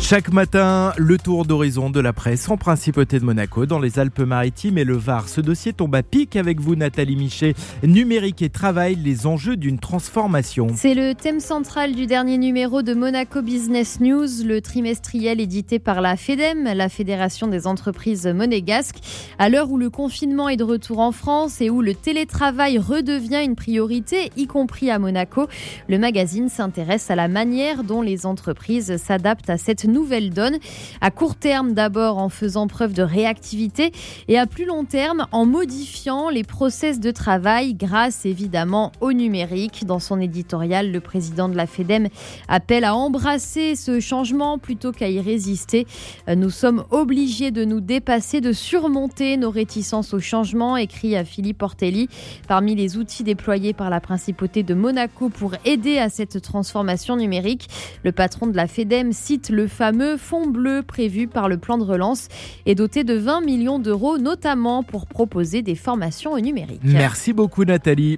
Chaque matin, le tour d'horizon de la presse en principauté de Monaco dans les Alpes-Maritimes et le Var. Ce dossier tombe à pic avec vous, Nathalie Michet. Numérique et travail, les enjeux d'une transformation. C'est le thème central du dernier numéro de Monaco Business News, le trimestriel édité par la FEDEM, la Fédération des entreprises monégasques. À l'heure où le confinement est de retour en France et où le télétravail redevient une priorité, y compris à Monaco, le magazine s'intéresse à la manière dont les entreprises s'adaptent à cette nouvelle donne. À court terme d'abord en faisant preuve de réactivité et à plus long terme en modifiant les process de travail grâce évidemment au numérique. Dans son éditorial, le président de la FEDEM appelle à embrasser ce changement plutôt qu'à y résister. Nous sommes obligés de nous dépasser, de surmonter nos réticences au changement, écrit à Philippe Ortelli. Parmi les outils déployés par la principauté de Monaco pour aider à cette transformation numérique, le patron de la FEDEM cite le fameux fonds bleu prévu par le plan de relance et doté de 20 millions d'euros, notamment pour proposer des formations au numérique. Merci beaucoup Nathalie.